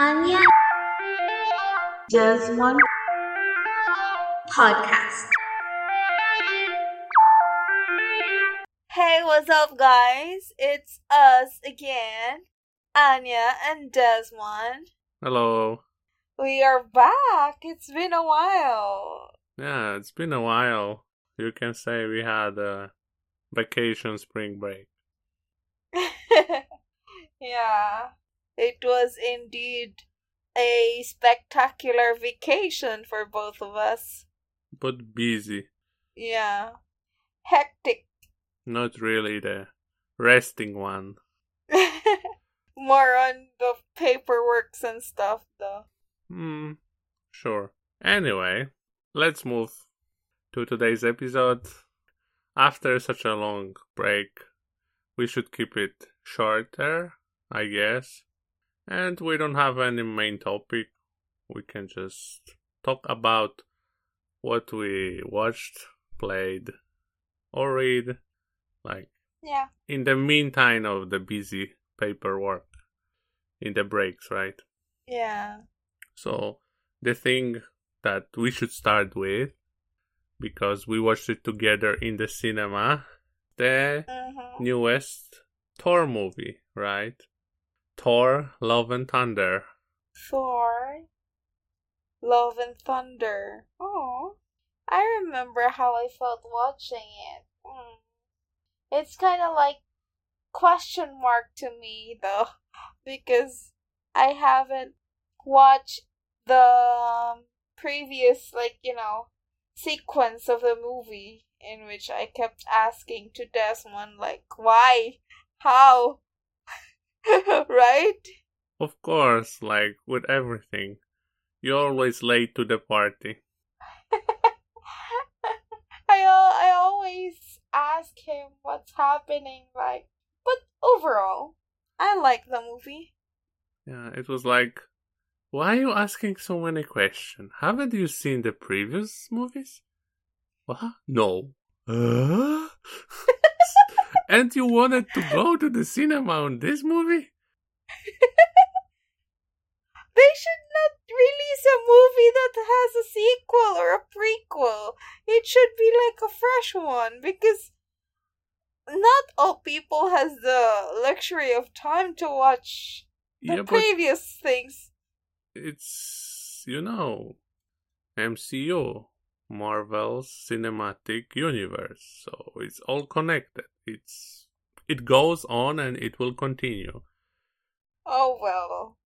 Anja does one podcast. Hey, what's up, guys? It's us again, Anja and Desmond. Hello. We are back. It's been a while. Yeah, it's been a while. You can say we had a vacation spring break. yeah, it was indeed a spectacular vacation for both of us. But busy. Yeah, hectic. Not really the resting one. More on the paperworks and stuff, though. Hmm, sure. Anyway, let's move to today's episode. After such a long break, we should keep it shorter, I guess. And we don't have any main topic. We can just talk about what we watched, played, or read. Like, Yeah. in the meantime of the busy paperwork, in the breaks, right? Yeah. So, the thing that we should start with, because we watched it together in the cinema, the Mm-hmm. newest Thor movie, right? Thor Love and Thunder. Thor, Love and Thunder. Oh, I remember how I felt watching it. Hmm. It's kind of like question mark to me though, because I haven't watched the um, previous, like you know, sequence of the movie in which I kept asking to Desmond like why, how, right? Of course, like with everything, you're always late to the party. I I always ask him what's happening, like, but overall, I like the movie. Yeah, it was like, why are you asking so many questions? Haven't you seen the previous movies? What? No. Uh? and you wanted to go to the cinema on this movie? They should not release a movie that has a sequel or a prequel. It should be like a fresh one because not all people has the luxury of time to watch the yeah, previous things. it's, you know, MCU, Marvel's Cinematic Universe. So it's all connected. It's it goes on and it will continue. Oh well.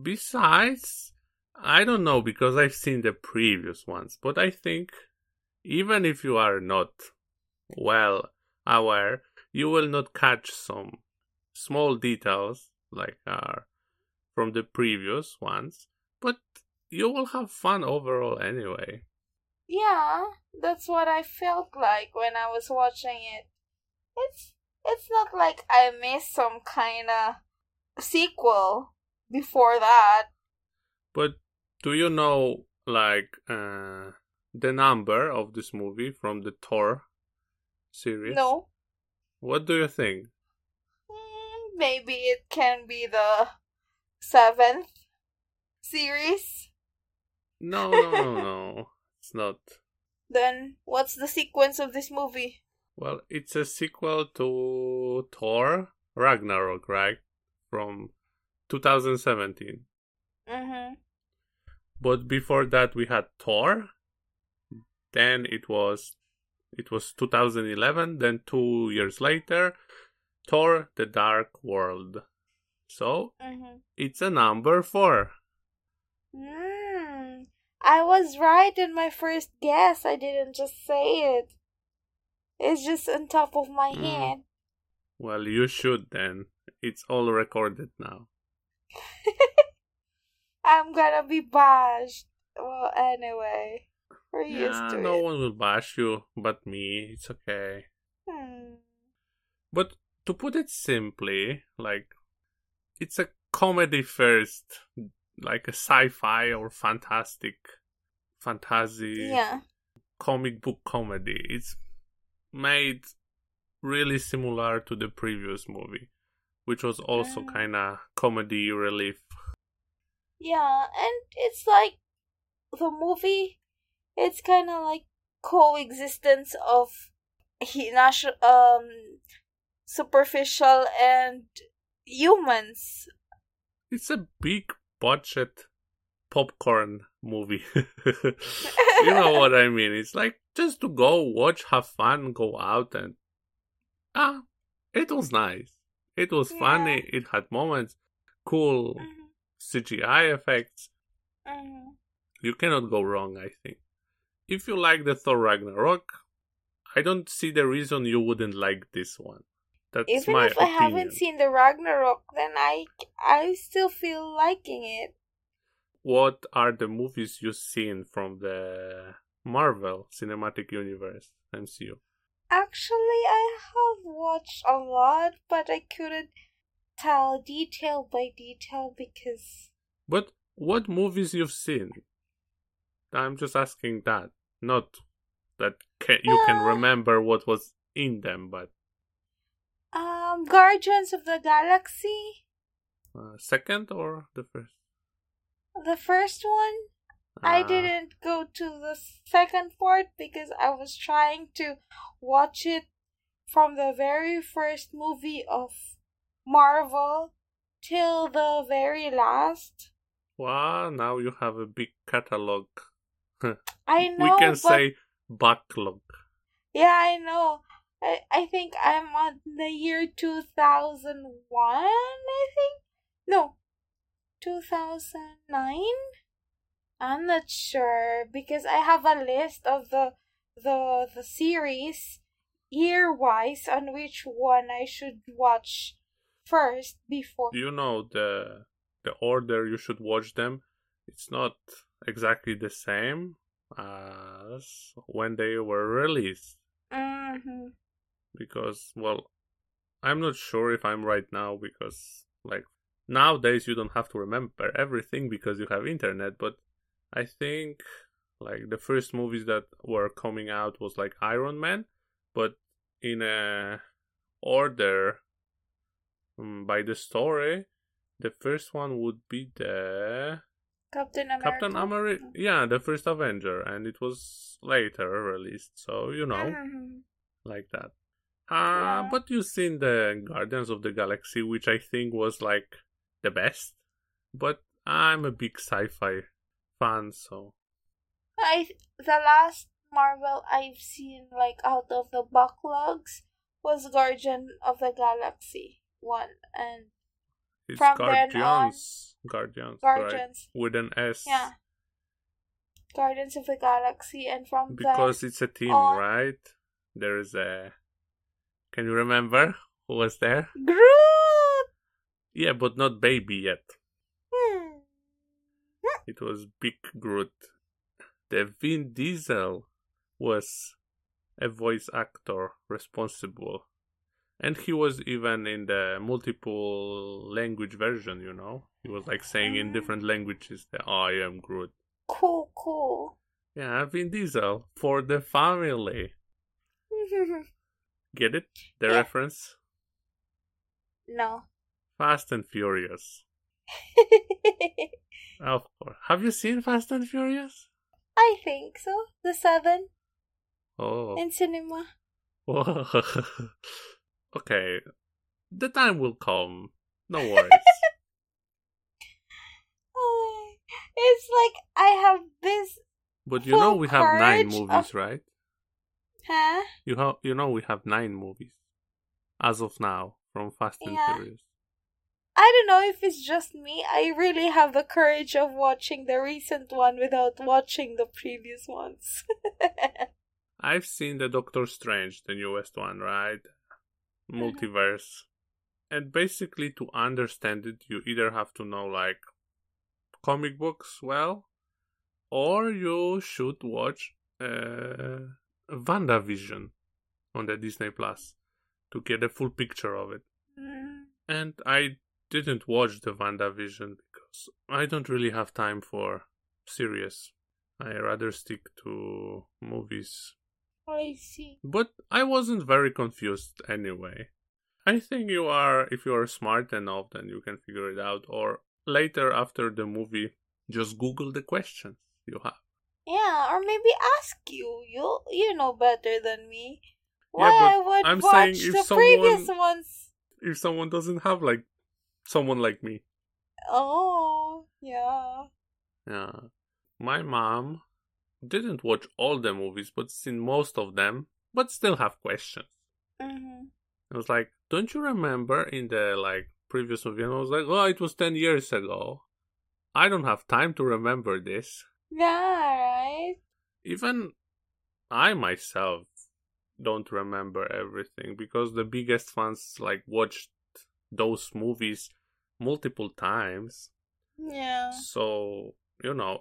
Besides, I don't know because I've seen the previous ones, but I think even if you are not well aware, you will not catch some small details like are from the previous ones, but you will have fun overall anyway. Yeah, that's what I felt like when I was watching it. It's it's not like I missed some kind of sequel before that. But do you know like uh, the number of this movie from the Thor series? No, What do you think? Mm, maybe it can be the seventh series. No, no, no, no. It's not. Then what's the sequence of this movie? Well, it's a sequel to Thor Ragnarok, right? From 2017. Mm-hmm. But before that we had Thor. Then it was it was 2011, then 2 years later Thor the Dark World. So, Mm-hmm. it's a number 4. Mm, I was right in my first guess. I didn't just say it. It's just on top of my Mm. head. Well, you should then. It's all recorded now. I'm gonna be bashed. Well, anyway, we're used Yeah, to no it. one will bash you but me. It's okay. Hmm. But to put it simply, like it's a comedy first, like a sci-fi or fantastic fantasy Yeah. comic book comedy. It's made really similar to the previous movie, which was also Mm. kind of comedy relief. Yeah, and it's like the movie. It's kind of like coexistence of he national um superficial and humans. It's a big budget popcorn movie. you know what I mean? It's like just to go watch, have fun, go out, and ah, it was nice. It was Yeah. funny. It had moments, cool Mhm, CGI effects. mhm. You cannot go wrong, I think. If you like the Thor Ragnarok, I don't see the reason you wouldn't like this one. That's Even my if I haven't seen the Ragnarok, then I I still feel liking it. what are the movies you've seen from the Marvel Cinematic Universe MCU? Actually, I have watched a lot, but I couldn't tell detail by detail because But what movies you've seen? I'm just asking that, not that ca- you can Uh. remember what was in them, but um Guardians of the Galaxy, uh, second or the first? the first one, I Ah, didn't go to the second part because I was trying to watch it from the very first movie of Marvel till the very last. Well, now you have a big catalog. I know, we can but say backlog. yeah, I know. I, I think I'm on the year 2001, I think. No, 2009? I'm not sure because I have a list of the the the series year wise on which one I should watch first before. You know the the order you should watch them. It's not exactly the same as when they were released. hmm because well i'm not sure if i'm right now because like nowadays you don't have to remember everything because you have internet but i think like the first movies that were coming out was like iron man but in a order um, by the story the first one would be the Captain America. captain america yeah the first avenger and it was later released so you know Mhm. like that. Uh, Yeah. but you've seen the Guardians of the Galaxy, which I think was like the best. But I'm a big sci-fi fan, so I the last Marvel I've seen like out of the backlogs was Guardian of the Galaxy one and it's From then Guardians, Guardians, right? Guardians. with an S. Yeah. Guardians of the Galaxy and from Because it's a team, on- right? There is a. Can you remember who was there? Groot. Yeah, but not baby yet. It was Big Groot. The Vin Diesel was a voice actor responsible. And he was even in the multiple language version, you know? He was like saying in different languages that I am Groot. Cool, cool. Yeah, Vin Diesel for the family. Get it? The Yeah. reference? no. Fast and Furious. Of course. Have you seen Fast and Furious? I think so. The seven. Oh. in cinema. okay. The time will come. No worries. Oh, It's like I have this, but you know we have nine movies, of- right? huh? You have you know we have nine movies as of now from Fast and Yeah. Furious. I don't know if it's just me. I really have the courage of watching the recent one without watching the previous ones. I've seen the Doctor Strange, the newest one, right? Multiverse. And basically to understand it you either have to know like comic books well or you should watch uh WandaVision on the Disney Plus to get a full picture of it. Mm. And I didn't watch the WandaVision because I don't really have time for series. I rather stick to movies. I see. But I wasn't very confused anyway. I think you are, if you are smart enough, then you can figure it out. Or later after the movie, just Google the questions you have. Yeah, or maybe ask you. You you know better than me. Why but I would I'm watch the someone- previous ones. If someone doesn't have like someone like me. Oh, yeah. Yeah. My mom didn't watch all the movies, but seen most of them, but still have questions. Mm-hmm. I was like, don't you remember in the like previous movie? And I was like, oh, it was 10 years ago. I don't have time to remember this. Yeah, right? Even I myself don't remember everything because the biggest fans like watched those movies multiple times. Yeah. So, you know,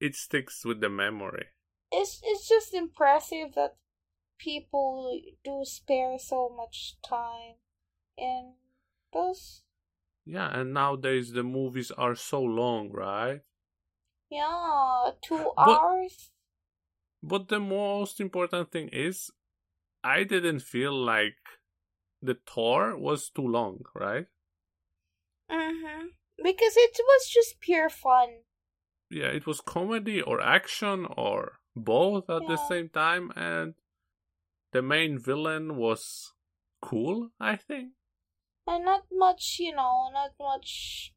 it sticks with the memory. It's it's just impressive that people do spare so much time in those Yeah, and nowadays the movies are so long, right? yeah, two But- hours. But the most important thing is, I didn't feel like the Thor was too long, right? Mm-hmm. Because it was just pure fun. Yeah, it was comedy or action or both at the same time, and the main villain was cool, I think. And not much, you know, not much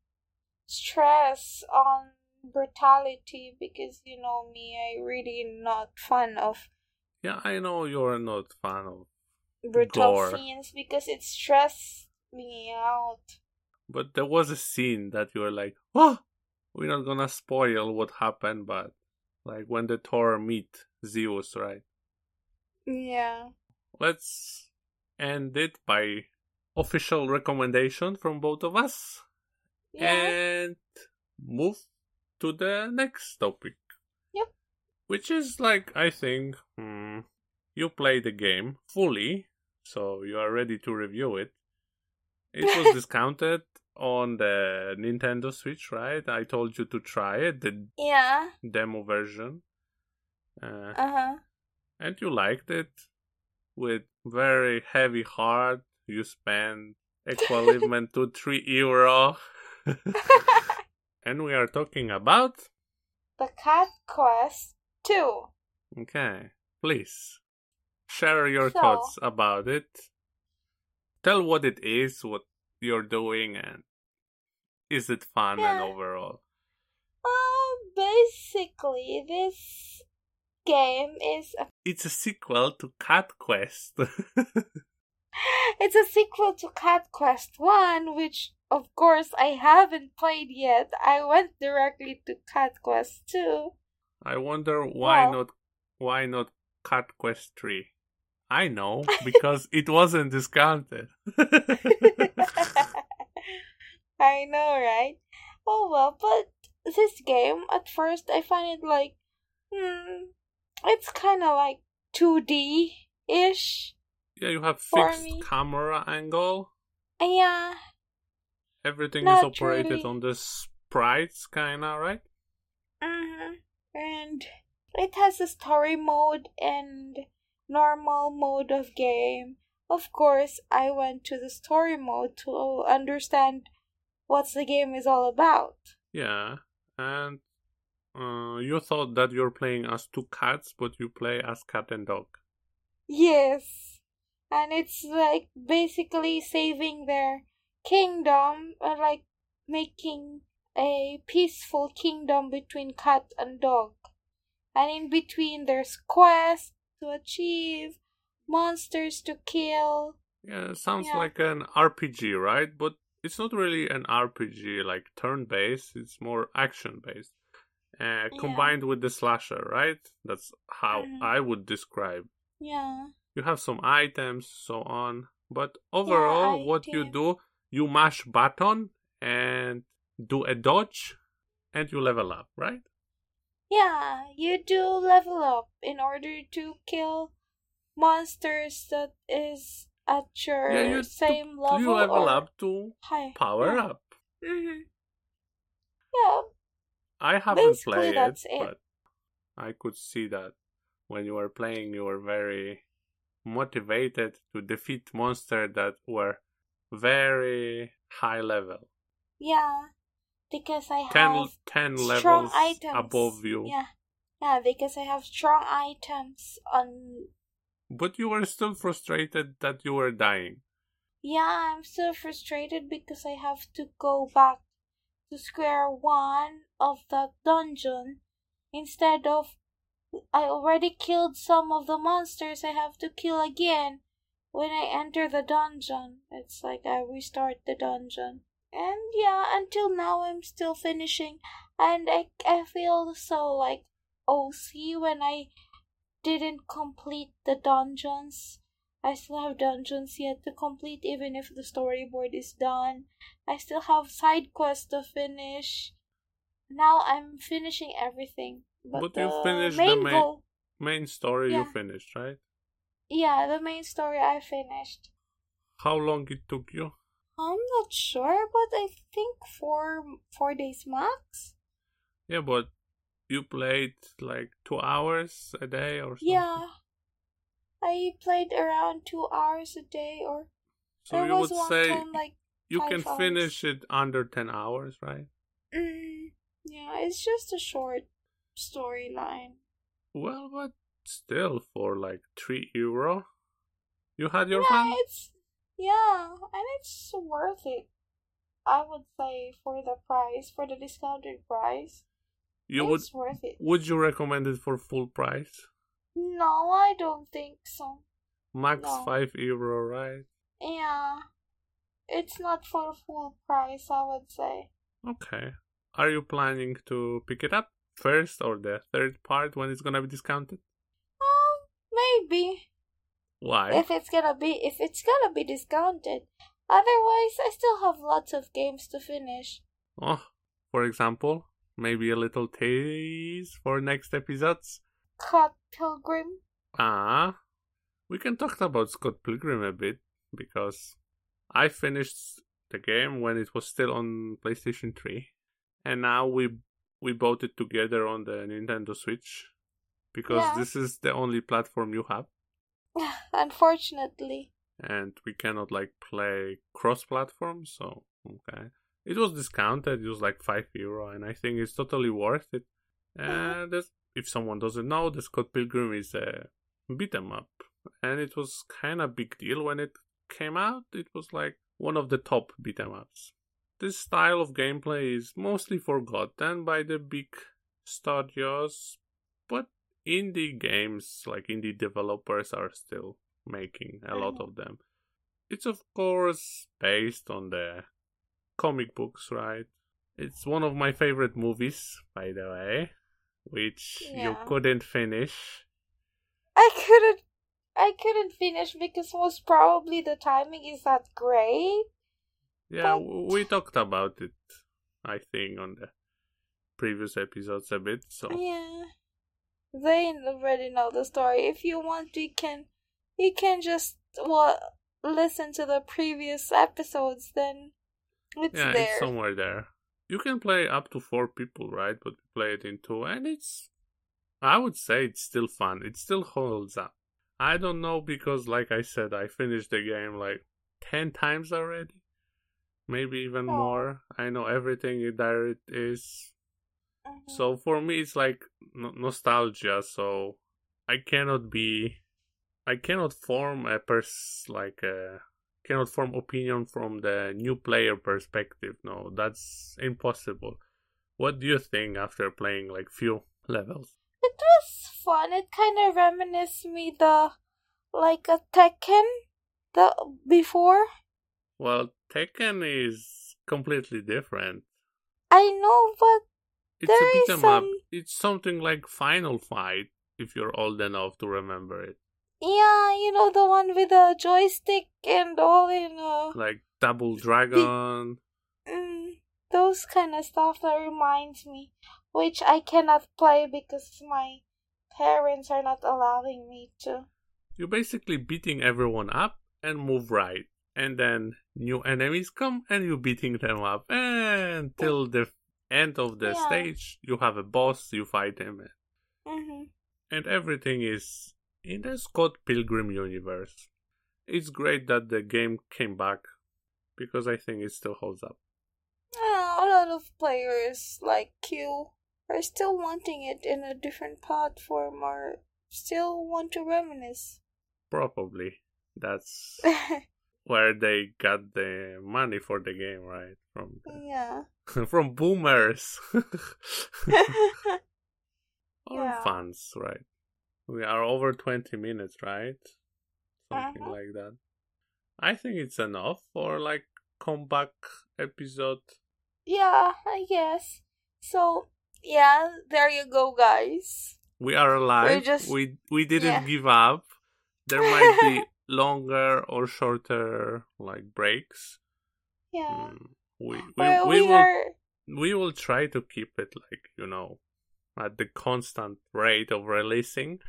stress on brutality because you know me, I really not fan of Yeah, I know you're not fan of, brutal Gore. scenes because it stressed me out. But there was a scene that you were like, oh, we're not gonna spoil what happened, but like when the Thor meet Zeus, right? Yeah. let's end it by official recommendation from both of us Yeah. and move to the next topic. Yep. Which is like, I think, hmm, you play the game fully, so you are ready to review it. It was discounted on the Nintendo Switch, right? I told you to try it, the yeah. demo version. Uh, Uh huh. and you liked it with very heavy heart you spend equivalent to 3 euro and we are talking about the Cat Quest 2. okay please share your So- thoughts about it tell what it is what you're doing and is it fun and overall Um, basically, this game is a, it's a sequel to cat quest it's a sequel to Cat Quest 1, which of course I haven't played yet. I went directly to Cat Quest 2. I wonder why Well- not why not Cat Quest 3? I know because it wasn't discounted. I know, right? Oh well, but this game at first I find it like, hmm, it's kind of like 2D ish. yeah, you have fixed me. camera angle. Yeah, Everything is operated really. on the sprites kinda, right? hmm and it has a story mode and normal mode of game. Of course, I went to the story mode to understand what the game is all about. Yeah. And uh, you thought that you're playing as two cats, but you play as cat and dog. Yes. And it's like basically saving their kingdom, uh, like making a peaceful kingdom between cat and dog. And in between, there's quests to achieve, monsters to kill. Yeah, sounds Yeah. like an RPG, right? But it's not really an RPG like turn based, it's more action based. Uh, Yeah. combined with the slasher, right? That's how Mhm. I would describe. Yeah. You have some items, so on. But overall, what you do, you mash button and do a dodge and you level up, right? Yeah, you do level up in order to kill monsters that is at your Yeah, you same to- level. you level or up to high. power yeah. up. Mm-hmm. Yeah, I haven't Basically, played it, it. but I could see that when you were playing, you were very motivated to defeat monsters that were very high level. yeah. because I Ten, have ten strong levels items above you. Yeah, yeah, because I have strong items on. But you were still frustrated that you were dying. Yeah, I'm still frustrated because I have to go back to square one of that dungeon instead of I already killed some of the monsters I have to kill again when I enter the dungeon. It's like I restart the dungeon. And yeah, until now I'm still finishing and I I feel so like OC when I didn't complete the dungeons. I still have dungeons yet to complete even if the storyboard is done. I still have side quests to finish. Now I'm finishing everything. But, But you finished main the main- goal Main story you finished, right? Yeah, the main story I finished. How long it took you? I'm not sure, but I think four four days max. Yeah, but you played like two hours a day or something. Yeah. I played around two hours a day or So there you was would one say time like you can hours. finish it under ten hours, right? mm, yeah, it's just a short storyline. Well, but still for like three euro, you had your yeah, fun. it's yeah, and it's worth it. I would say for the price, for the discounted price, You would it's worth it. would you recommend it for full price? No, I don't think so. Max No. five euro, right? Yeah, it's not for full price. I would say. Okay. Are you planning to pick it up first or the third part when it's gonna be discounted? Um, maybe Why? if it's gonna be if it's gonna be discounted. Otherwise, I still have lots of games to finish. Oh, for example, maybe a little tease for next episodes. Scott Pilgrim. Ah, we can talk about Scott Pilgrim a bit because I finished the game when it was still on PlayStation 3, and now we we bought it together on the Nintendo Switch because Yeah. this is the only platform you have, Unfortunately. and we cannot like play cross-platform. So okay, it was discounted. It was like five euro, and I think it's totally worth it. And this- if someone doesn't know, the Scott Pilgrim is a beat 'em up, and it was kind of big deal when it came out. It was like one of the top beat 'em ups. This style of gameplay is mostly forgotten by the big studios, but indie games like indie developers are still making a lot Mhm. of them. It's of course based on the comic books, right? It's one of my favorite movies, by the way, which you couldn't finish. I couldn't I couldn't finish because most probably the timing is not great. Yeah, But- we talked about it, I think, on the previous episodes a bit. So Yeah. They already know the story. If you want you can you can just well listen to the previous episodes then it's yeah, there. it's somewhere there. You can play up to four people, right? But we play it in two, and it's. I would say it's still fun. It still holds up. I don't know because, like I said, I finished the game like ten times already, maybe even Oh. more. I know everything there it is. Mhm. So for me, it's like no- nostalgia. So I cannot be, I cannot form a pers like a cannot form opinion from the new player perspective. No, that's impossible. What do you think after playing like few levels? It was fun. It kind of reminisced me the like a Tekken the before. Well, Tekken is completely different. I know, but It's There a beat 'em up. It's something like Final Fight, if you're old enough to remember it. Yeah, you know the one with the joystick and all in uh, Like Double Dragon. mm, those kind of stuff that reminds me, which I cannot play because my parents are not allowing me to. You're basically beating everyone up and move right. And then new enemies come and you're beating them up. And till the end of the Yeah. stage, you have a boss, you fight him. hmm And everything is in the Scott Pilgrim universe. It's great that the game came back because I think it still holds up. Uh, a lot of players like you are still wanting it in a different platform or still want to reminisce. Probably. That's where they got the money for the game, right? From the, yeah. from boomers or Yeah. fans, right? We are over 20 minutes, right? Something Uh-huh. like that. I think it's enough for like comeback episode. Yeah, I guess. So, yeah, there you go, guys. We are alive. just- we we didn't yeah. give up. There might be longer or shorter like breaks. Yeah. Mm, we we, well, we we, will are. we will try to keep it like you know at the constant rate of releasing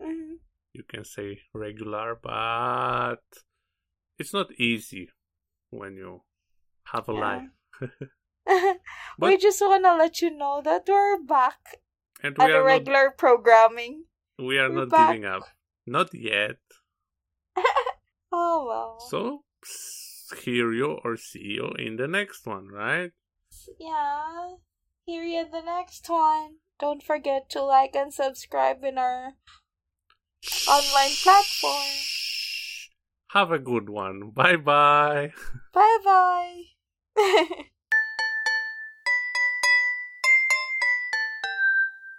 Mhm. you can say regular but it's not easy when you have a Yeah. life we just want to let you know that we're back and we at are not regular programming. we are we're not back. giving up not yet Oh, well. so hear you or see you in the next one right yeah. Hear you in the next one. Don't forget to like and subscribe in our online platform. have a good one bye bye Bye bye.